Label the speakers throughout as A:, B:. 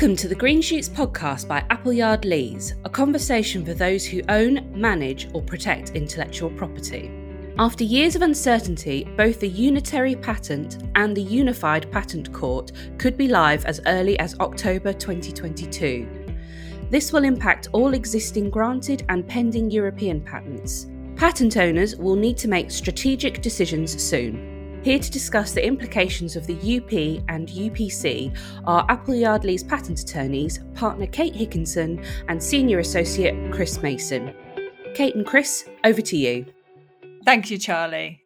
A: Welcome to the Green Shoots podcast by Appleyard Lees, a conversation for those who own, manage, or protect intellectual property. After years of uncertainty, both the Unitary Patent and the Unified Patent Court could be live as early as October 2022. This will impact all existing granted and pending European patents. Patent owners will need to make strategic decisions soon. Here to discuss the implications of the UP and UPC are Appleyard Lees patent attorneys, partner Kate Hickinson and senior associate Chris Mason. Kate and Chris, over to you.
B: Thank you, Charlie.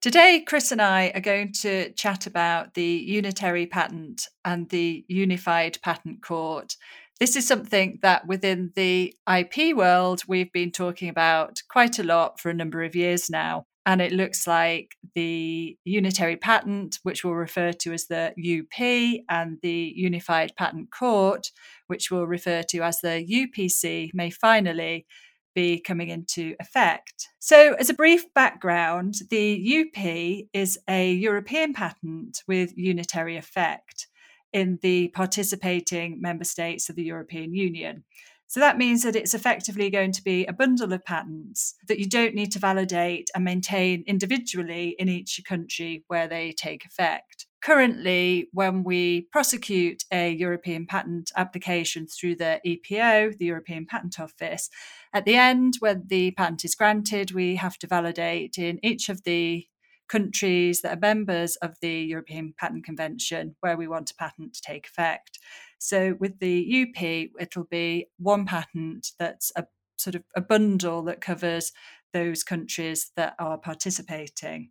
B: Today, Chris and I are going to chat about the unitary patent and the unified patent court. This is something that within the IP world we've been talking about quite a lot for a number of years now. And it looks like the unitary patent, which we'll refer to as the UP, and the Unified Patent Court, which we'll refer to as the UPC, may finally be coming into effect. So, as a brief background, the UP is a European patent with unitary effect in the participating member states of the European Union. So that means that it's effectively going to be a bundle of patents that you don't need to validate and maintain individually in each country where they take effect. Currently, when we prosecute a European patent application through the EPO, the European Patent Office, at the end, when the patent is granted, we have to validate in each of the countries that are members of the European Patent Convention where we want a patent to take effect. So with the UP, it'll be one patent that's a sort of a bundle that covers those countries that are participating.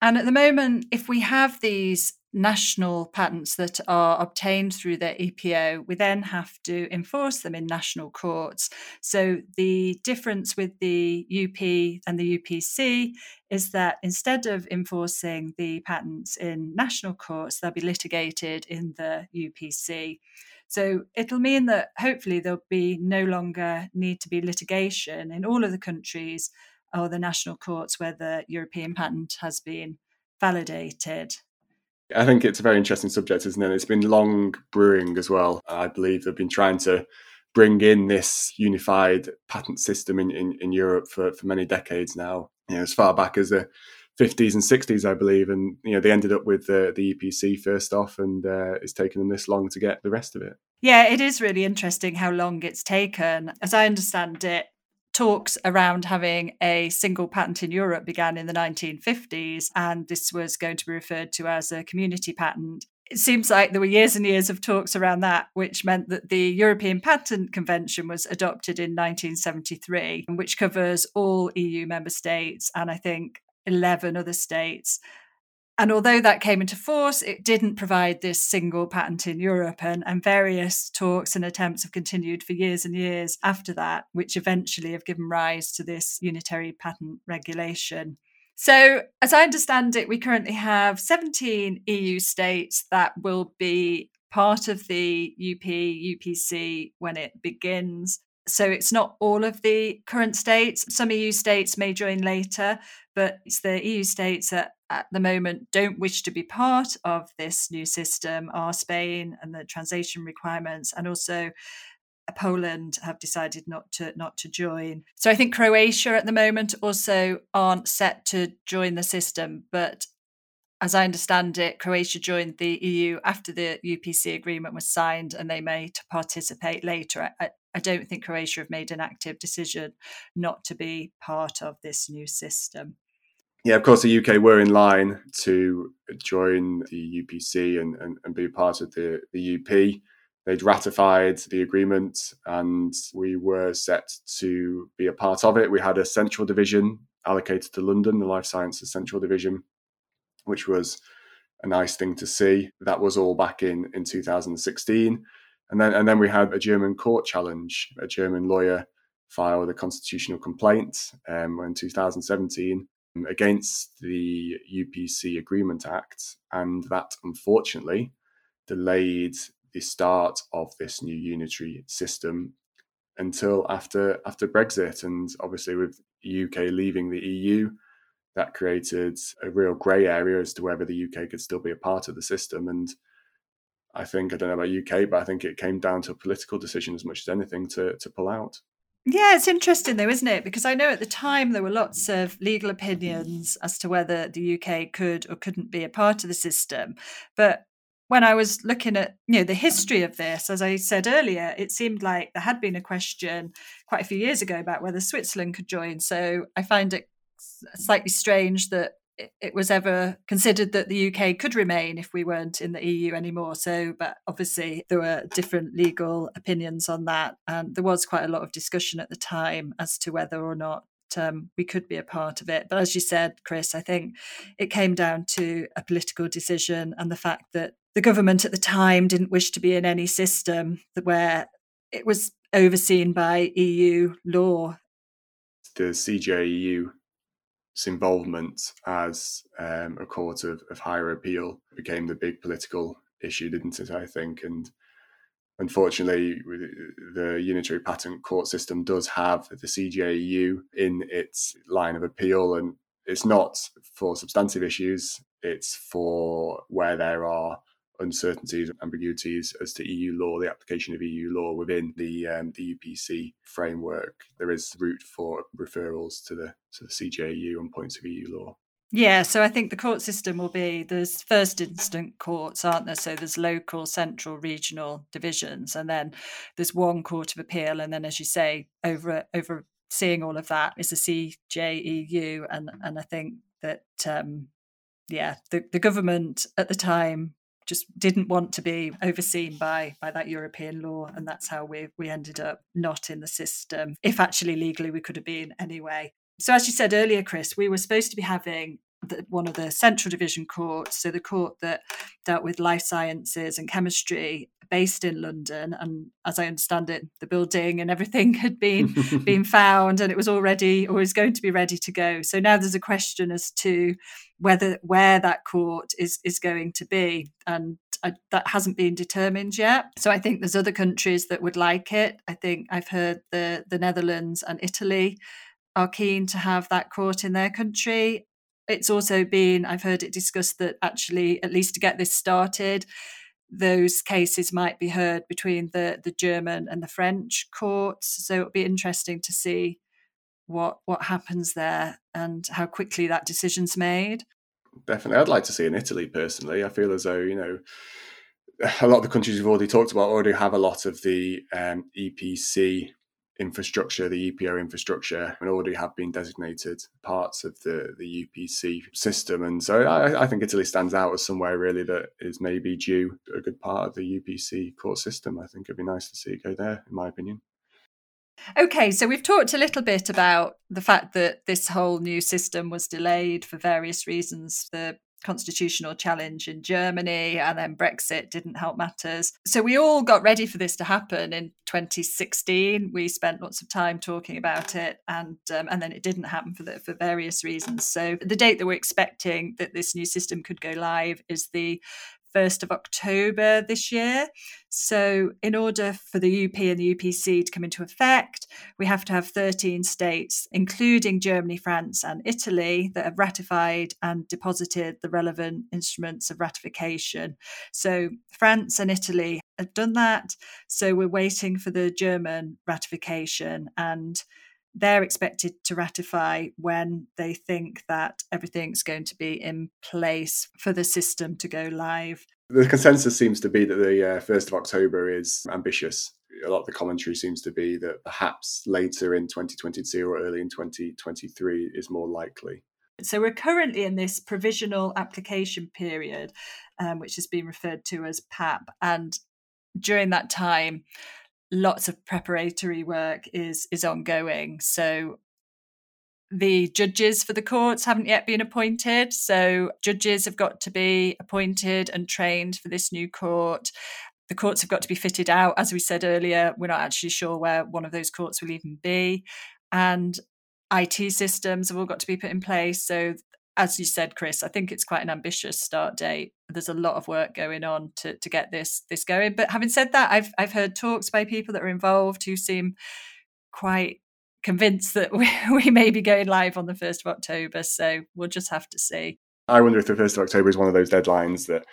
B: And at the moment, if we have these national patents that are obtained through the EPO, we then have to enforce them in national courts. So the difference with the UP and the UPC is that instead of enforcing the patents in national courts, they'll be litigated in the UPC. So it'll mean that hopefully there'll be no longer need to be litigation in all of the countries or the national courts where the European patent has been validated.
C: I think it's a very interesting subject, isn't it? It's been long brewing as well. I believe they've been trying to bring in this unified patent system in, in, in Europe for, for many decades now. You know, as far back as the 50s and 60s, I believe, and you know they ended up with the, the EPC first off, and uh, it's taken them this long to get the rest of it.
B: Yeah, it is really interesting how long it's taken. As I understand it, talks around having a single patent in Europe began in the 1950s, and this was going to be referred to as a community patent. It seems like there were years and years of talks around that, which meant that the European Patent Convention was adopted in 1973, which covers all EU member states and I think 11 other states. And although that came into force, it didn't provide this single patent in Europe. And, and various talks and attempts have continued for years and years after that, which eventually have given rise to this unitary patent regulation. So, as I understand it, we currently have 17 EU states that will be part of the UP UPC when it begins. So, it's not all of the current states. Some EU states may join later, but it's the EU states that at the moment don't wish to be part of this new system are Spain and the translation requirements, and also Poland have decided not to not to join. So I think Croatia at the moment also aren't set to join the system, but as I understand it, Croatia joined the EU after the UPC agreement was signed, and they may participate later. I, I don't think Croatia have made an active decision not to be part of this new system
C: yeah, of course, the UK were in line to join the UPC and, and, and be part of the, the UP. They'd ratified the agreement and we were set to be a part of it. We had a central division allocated to London, the Life Sciences Central Division, which was a nice thing to see. That was all back in, in 2016. And then, and then we had a German court challenge. A German lawyer filed a constitutional complaint um, in 2017 against the UPC Agreement Act, and that unfortunately delayed the start of this new unitary system until after after Brexit, and obviously with UK leaving the EU, that created a real grey area as to whether the UK could still be a part of the system. And I think I don't know about UK, but I think it came down to a political decision as much as anything to to pull out.
B: Yeah, it's interesting though, isn't it? Because I know at the time there were lots of legal opinions as to whether the UK could or couldn't be a part of the system. But when I was looking at you know the history of this, as I said earlier, it seemed like there had been a question quite a few years ago about whether Switzerland could join. So I find it slightly strange that it was ever considered that the UK could remain if we weren't in the EU anymore. So, but obviously there were different legal opinions on that, and there was quite a lot of discussion at the time as to whether or not um, we could be a part of it. But as you said, Chris, I think it came down to a political decision and the fact that the government at the time didn't wish to be in any system where it was overseen by EU law.
C: The CJEU involvement as um, a court of, of higher appeal became the big political issue, didn't it? I think, and unfortunately, the unitary patent court system does have the CJEU in its line of appeal, and it's not for substantive issues; it's for where there are uncertainties, and ambiguities as to EU law, the application of EU law within the um, the UPC framework. There is route for referrals to the to the CJEU on points of EU law.
B: Yeah, so I think the court system will be there's first instant courts, aren't there? So there's local, central, regional divisions, and then there's one court of appeal, and then, as you say, over over seeing all of that is the CJEU, and and I think that um, yeah, the, the government at the time just didn't want to be overseen by by that European law, and that's how we we ended up not in the system. If actually legally we could have been anyway. So as you said earlier, Chris, we were supposed to be having the, one of the central division courts, so the court that dealt with life sciences and chemistry, based in London. And as I understand it, the building and everything had been been found, and it was already or was going to be ready to go. So now there's a question as to whether where that court is is going to be, and I, that hasn't been determined yet. So I think there's other countries that would like it. I think I've heard the the Netherlands and Italy are keen to have that court in their country it's also been i've heard it discussed that actually at least to get this started those cases might be heard between the the german and the french courts. So it'll be interesting to see what what happens there and how quickly that decision's made.
C: Definitely. I'd like to see in italy personally. I feel as though you know a lot of the countries we've already talked about already have a lot of the um, epc infrastructure, the EPO infrastructure, and already have been designated parts of the, the UPC system. And so I, I, think Italy stands out as somewhere really that is maybe due a good part of the UPC court system. I think it'd be nice to see it go there, in my opinion.
B: Okay, so we've talked a little bit about the fact that this whole new system was delayed for various reasons. The constitutional challenge in Germany, and then Brexit didn't help matters. So we all got ready for this to happen in 2016. We spent lots of time talking about it, and um, and then it didn't happen for the, for various reasons. So the date that we're expecting that this new system could go live is the 1st of October this year. So, in order for the UP and the UPC to come into effect, we have to have 13 states, including Germany, France, and Italy, that have ratified and deposited the relevant instruments of ratification. So, France and Italy have done that. So, we're waiting for the German ratification and they're expected to ratify when they think that everything's going to be in place for the system to go live.
C: The consensus seems to be that the uh, 1st of October is ambitious. A lot of the commentary seems to be that perhaps later in 2022 or early in 2023 is more likely.
B: So we're currently in this provisional application period, um, which has been referred to as PAP. And during that time, lots of preparatory work is is ongoing. So the judges for the courts haven't yet been appointed. So judges have got to be appointed and trained for this new court. The courts have got to be fitted out. As we said earlier, we're not actually sure where one of those courts will even be. And IT systems have all got to be put in place. So as you said, Chris, I think it's quite an ambitious start date. There's a lot of work going on to to get this this going. But having said that, I've I've heard talks by people that are involved who seem quite convinced that we, we may be going live on the first of October. So we'll just have to see.
C: I wonder if the first of October is one of those deadlines that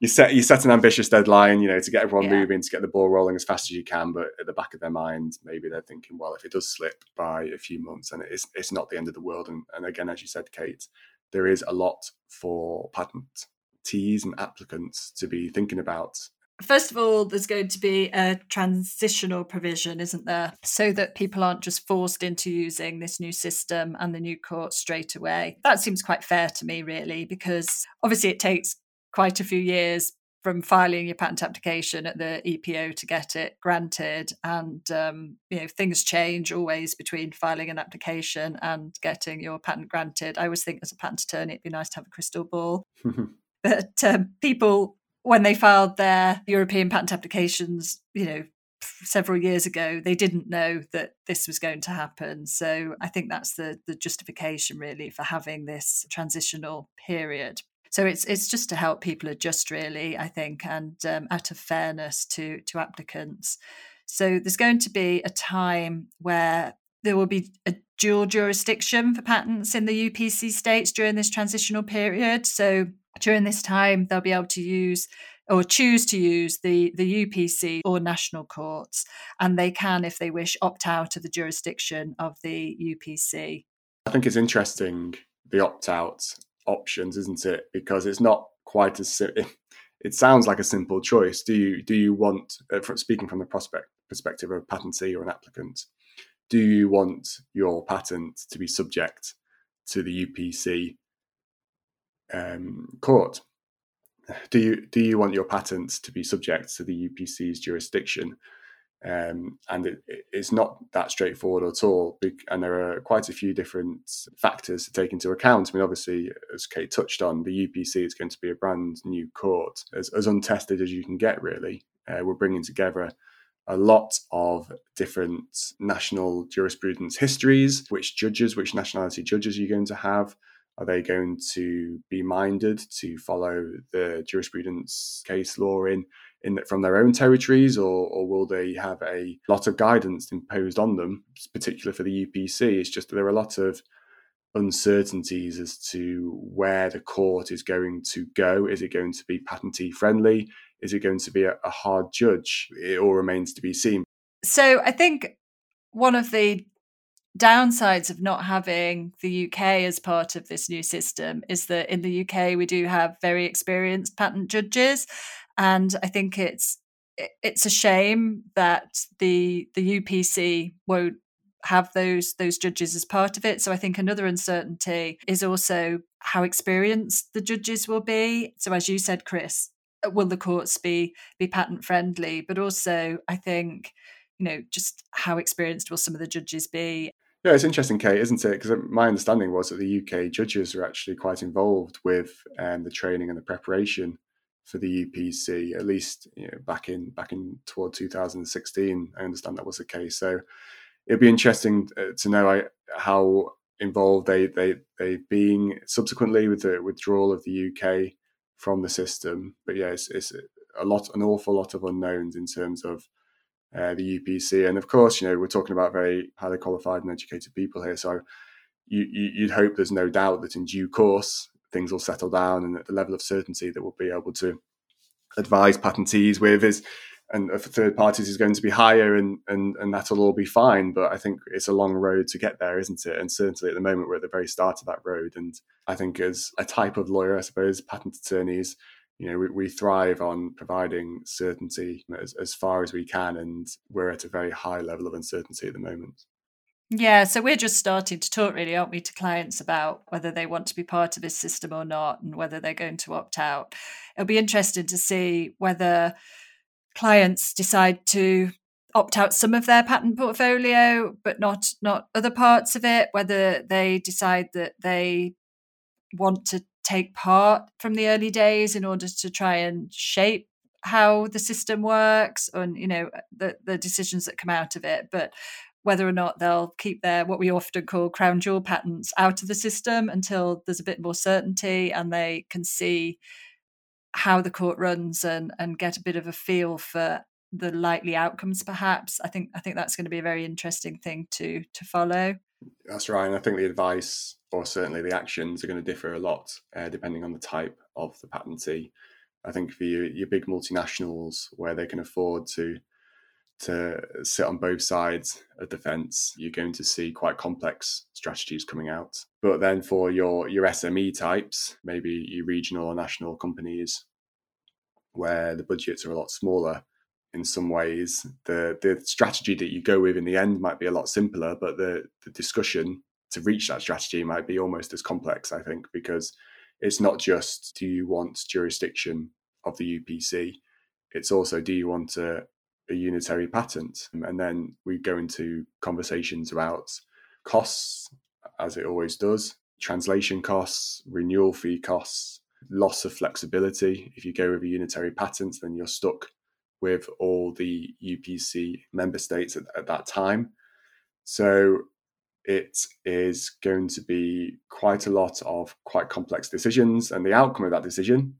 C: you set you set an ambitious deadline, you know, to get everyone
B: Yeah.
C: moving, to get the ball rolling as fast as you can. But at the back of their mind, maybe they're thinking, well, if it does slip by a few months, and it's it's not the end of the world. And, and again, as you said, Kate, there is a lot for patentees and applicants to be thinking about.
B: First of all, there's going to be a transitional provision, isn't there? So that people aren't just forced into using this new system and the new court straight away. That seems quite fair to me, really, because obviously it takes quite a few years from filing your patent application at the EPO to get it granted. And, um, you know, things change always between filing an application and getting your patent granted. I always think as a patent attorney, it'd be nice to have a crystal ball but um, people when they filed their european patent applications you know several years ago they didn't know that this was going to happen so i think that's the the justification really for having this transitional period so it's it's just to help people adjust really i think and um, out of fairness to to applicants so there's going to be a time where there will be a dual jurisdiction for patents in the UPC states during this transitional period. So during this time, they'll be able to use or choose to use the, the UPC or national courts, and they can, if they wish, opt out of the jurisdiction of the UPC.
C: I think it's interesting the opt out options, isn't it? Because it's not quite as it sounds like a simple choice. Do you do you want, uh, speaking from the prospect perspective of a patentee or an applicant, do you want your patent to be subject to the UPC um, court? Do you do you want your patents to be subject to the UPC's jurisdiction? Um, and it, it's not that straightforward at all. And there are quite a few different factors to take into account. I mean, obviously, as Kate touched on, the UPC is going to be a brand new court, as, as untested as you can get, really. Uh, we're bringing together a lot of different national jurisprudence histories. Which judges, which nationality judges are you going to have? Are they going to be minded to follow the jurisprudence case law in, in from their own territories, or, or will they have a lot of guidance imposed on them, particularly for the UPC? It's just that there are a lot of uncertainties as to where the court is going to go. Is it going to be patentee friendly? Is it going to be a, a hard judge? It all remains to be seen.
B: So I think one of the downsides of not having the UK as part of this new system is that in the UK we do have very experienced patent judges, and I think it's it's a shame that the the UPC won't have those those judges as part of it. So I think another uncertainty is also how experienced the judges will be. So as you said, Chris, will the courts be be patent friendly? But also I think you know just how experienced will some of the judges be
C: yeah, it's interesting, Kate, isn't it? Because my understanding was that the UK judges are actually quite involved with um, the training and the preparation for the UPC. At least you know, back in back in toward 2016, I understand that was the case. So it'd be interesting uh, to know how involved they they they've been subsequently with the withdrawal of the UK from the system. But yeah, it's, it's a lot, an awful lot of unknowns in terms of uh, the UPC. And of course, you know, we're talking about very highly qualified and educated people here. So you, you, would hope there's no doubt that in due course things will settle down and the level of certainty that we'll be able to advise patentees with is and for third parties is going to be higher and, and and that'll all be fine. But i think it's a long road to get there isn't it? And certainly at the moment we're at the very start of that road. And i think as a type of lawyer i suppose patent attorneys you know, we, we thrive on providing certainty as, as far as we can, and we're at a very high level of uncertainty at the moment.
B: Yeah, so we're just starting to talk, really, aren't we, to clients about whether they want to be part of this system or not, and whether they're going to opt out. It'll be interesting to see whether clients decide to opt out some of their patent portfolio, but not not other parts of it. Whether they decide that they want to take part from the early days in order to try and shape how the system works and you know the the decisions that come out of it but whether or not they'll keep their what we often call crown jewel patents out of the system until there's a bit more certainty and they can see how the court runs and and get a bit of a feel for the likely outcomes perhaps i think i think that's going to be a very interesting thing to to follow
C: that's right and i think the advice or certainly the actions are going to differ a lot uh, depending on the type of the patentee. I think for your, your big multinationals where they can afford to to sit on both sides of the fence, you're going to see quite complex strategies coming out. But then for your your SME types, maybe your regional or national companies, where the budgets are a lot smaller, in some ways, the the strategy that you go with in the end might be a lot simpler, but the the discussion to reach that strategy might be almost as complex. I think because it's not just do you want jurisdiction of the UPC, it's also do you want a a unitary patent. Um, and then we go into conversations about costs, as it always does, translation costs, renewal fee costs, loss of flexibility. If you go with a unitary patent, then you're stuck with all the UPC member states at, at that time. So it is going to be quite a lot of quite complex decisions. And the outcome of that decision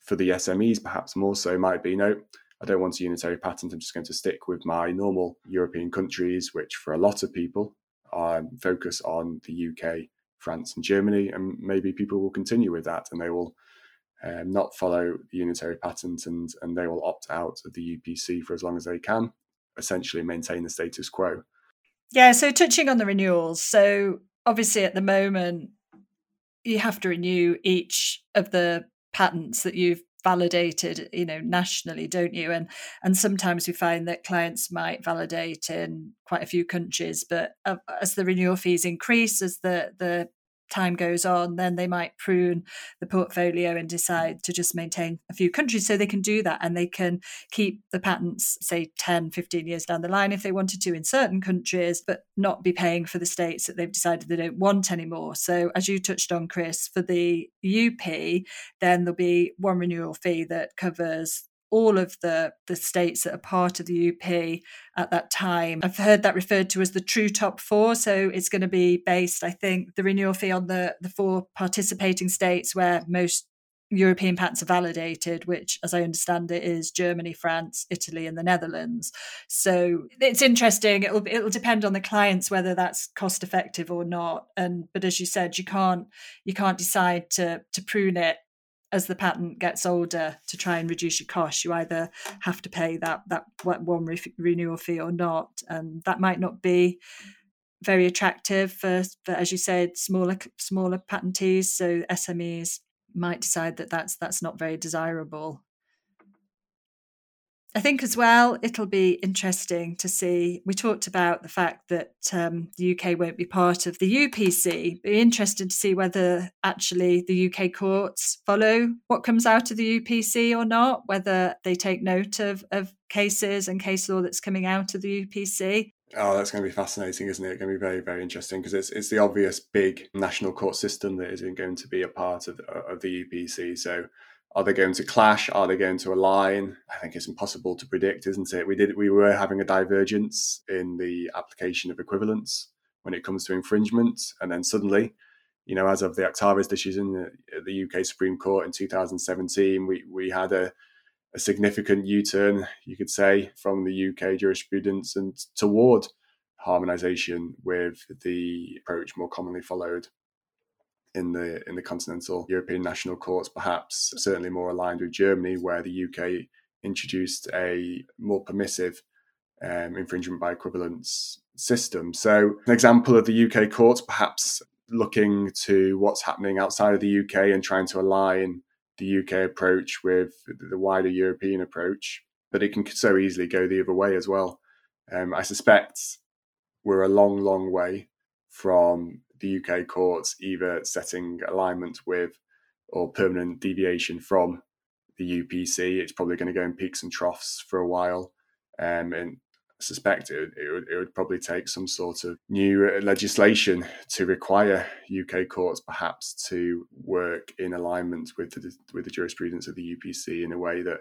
C: for the SMEs, perhaps more so, might be no, I don't want a unitary patent. I'm just going to stick with my normal European countries, which for a lot of people um, focus on the UK, France, and Germany. And maybe people will continue with that and they will um, not follow the unitary patent and, and they will opt out of the UPC for as long as they can, essentially maintain the status quo.
B: Yeah, so touching on the renewals. So obviously at the moment, you have to renew each of the patents that you've validated you know nationally don't you? And and sometimes we find that clients might validate in quite a few countries but uh, as the renewal fees increase as the the time goes on, then they might prune the portfolio and decide to just maintain a few countries. So they can do that and they can keep the patents, say 10, 15 years down the line if they wanted to in certain countries, but not be paying for the states that they've decided they don't want anymore. So as you touched on, Chris, for the UP, then there'll be one renewal fee that covers all of the, the states that are part of the UP at that time. I've heard that referred to as the true top four. So it's going to be based, I think, the renewal fee on the, the four participating states where most European patents are validated, which, as I understand it, is Germany, France, Italy, and the Netherlands. So it's interesting. It'll it'll depend on the clients whether that's cost effective or not. And but as you said, you can't you can't decide to to prune it as the patent gets older to try and reduce your costs you either have to pay that that one re- renewal fee or not. And that might not be very attractive for, for as you said smaller smaller patentees. So smes might decide that that's that's not very desirable I think as well, it'll be interesting to see. We talked about the fact that um, the UK won't be part of the UPC. Be interested to see whether actually the UK courts follow what comes out of the UPC or not, whether they take note of, of cases and case law that's coming out of the UPC.
C: Oh, that's going to be fascinating, isn't it? It's going to be very, very interesting because it's it's the obvious big national court system that isn't going to be a part of, of the UPC. So are they going to clash? Are they going to align? I think it's impossible to predict, isn't it? We did we were having a divergence in the application of equivalence when it comes to infringement, and then suddenly, you know, as of the Actavis decision uh, at the UK Supreme Court in 2017, we we had a a significant U-turn, you could say, from the UK jurisprudence and toward harmonisation with the approach more commonly followed in the in the continental European national courts, perhaps certainly more aligned with Germany, where the UK introduced a more permissive um, infringement by equivalence system. So, an example of the UK courts perhaps looking to what's happening outside of the UK and trying to align the UK approach with the wider European approach, but it can so easily go the other way as well. Um, I suspect we're a long, long way from the UK courts either setting alignment with or permanent deviation from the UPC. It's probably going to go in peaks and troughs for a while. Um, and I suspect it, it, would, it would probably take some sort of new legislation to require UK courts perhaps to work in alignment with the, with the jurisprudence of the UPC in a way that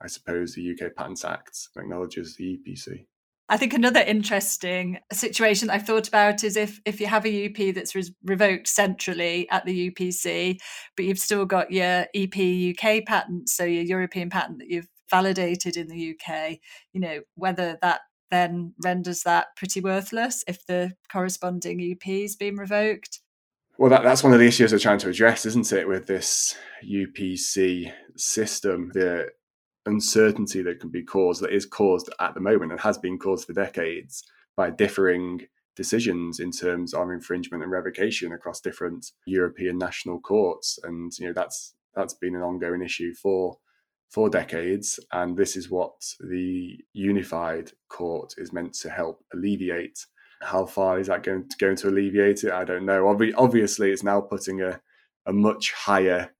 C: I suppose the UK Patents Act acknowledges the UPC.
B: I think another interesting situation I've thought about is if if you have a UP that's re- revoked centrally at the UPC, but you've still got your EP UK patent, so your European patent that you've validated in the UK, you know, whether that then renders that pretty worthless if the corresponding UP has been revoked.
C: Well, that, that's one of the issues they're trying to address, isn't it, with this UPC system? The uncertainty that can be caused, that is caused at the moment and has been caused for decades by differing decisions in terms of infringement and revocation across different European national courts. And, you know, that's that's been an ongoing issue for for decades. And this is what the unified court is meant to help alleviate how far is that going to, going to alleviate it? I don't know. Ob- obviously, it's now putting a, a much higher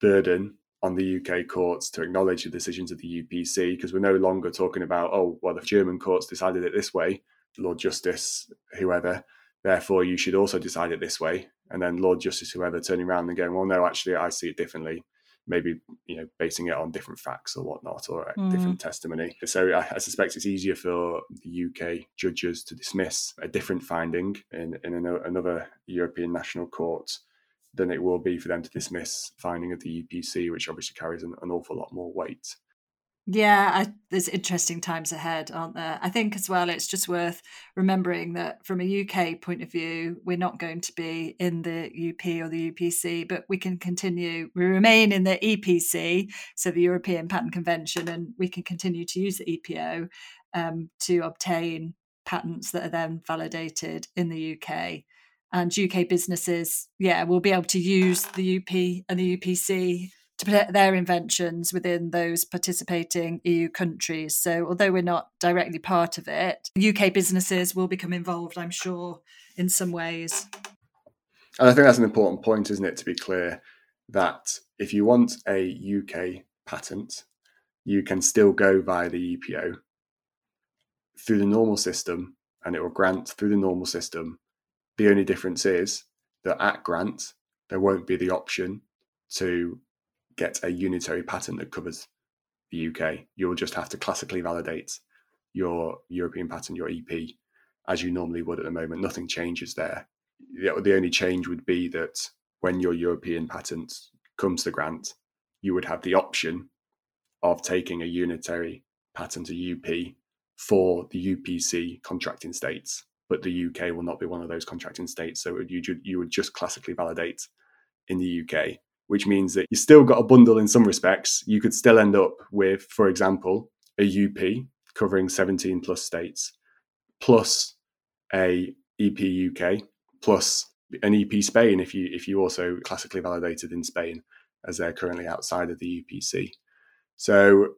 C: burden on the UK courts to acknowledge the decisions of the UPC because we're no longer talking about, oh, well, the German courts decided it this way, Lord Justice, whoever, therefore you should also decide it this way. And then Lord Justice, whoever, turning around and going, well, no, actually, I see it differently maybe you know basing it on different facts or whatnot or mm. different testimony. So I, I, suspect it's easier for the UK judges to dismiss a different finding in in an, another European national court than it will be for them to dismiss finding of the UPC, which obviously carries an, an awful lot more weight.
B: Yeah, I, there's interesting times ahead, aren't there? I think as well, it's just worth remembering that from a UK point of view, we're not going to be in the UP or the UPC, but we can continue, we remain in the EPC, so the European Patent Convention, and we can continue to use the EPO um, to obtain patents that are then validated in the UK. And UK businesses, yeah, will be able to use the UP and the UPC to protect their inventions within those participating EU countries. So, although we're not directly part of it, UK businesses will become involved, I'm sure, in some ways.
C: And I think that's an important point, isn't it, to be clear that if you want a UK patent, you can still go via the EPO through the normal system and it will grant through the normal system. The only difference is that at grant, there won't be the option to get a unitary patent that covers the UK. You'll just have to classically validate your European patent, your EP, as you normally would at the moment. Nothing changes there. The only change would be that when your European patent comes to grant, you would have the option of taking a unitary patent, a UP, for the UPC contracting states. But the UK will not be one of those contracting states. So you, you would just classically validate in the UK which means that you still got a bundle in some respects. You could still end up with, for example, a UP covering 17 plus states, plus a EP UK, plus an EP Spain if you if you also classically validated in Spain, as they're currently outside of the UPC. So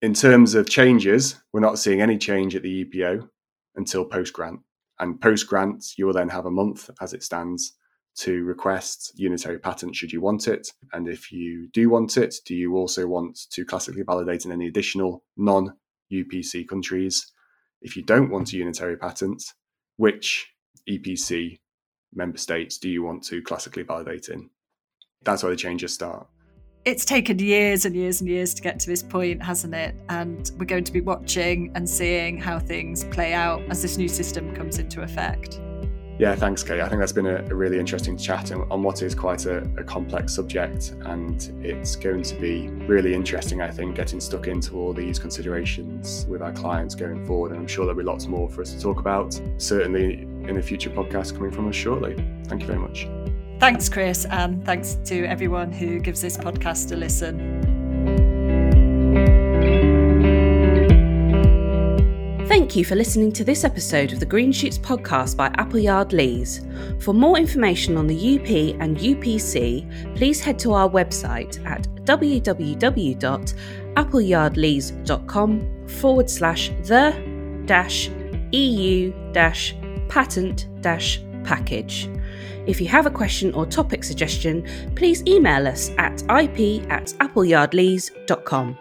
C: in terms of changes, we're not seeing any change at the EPO until post grant. And post grant, you will then have a month as it stands to request unitary patent should you want it? And if you do want it, do you also want to classically validate in any additional non UPC countries? If you don't want a unitary patent, which EPC member states do you want to classically validate in? That's where the changes start.
B: It's taken years and years and years to get to this point, hasn't it? And we're going to be watching and seeing how things play out as this new system comes into effect.
C: Yeah, thanks, Kate. I think that's been a, a really interesting chat on what is quite a, a, complex subject, and it's going to be really interesting, I think, getting stuck into all these considerations with our clients going forward. And I'm sure there'll be lots more for us to talk about, certainly in a future podcast coming from us shortly. Thank you very much.
B: Thanks, Chris, and thanks to everyone who gives this podcast a listen.
A: Thank you for listening to this episode of the Green Shoots podcast by Appleyard Lees. For more information on the UP and UPC, please head to our website at www.appleyardlees.com forward slash the dash EU dash patent dash package. If you have a question or topic suggestion, please email us at ip at appleyardlees.com.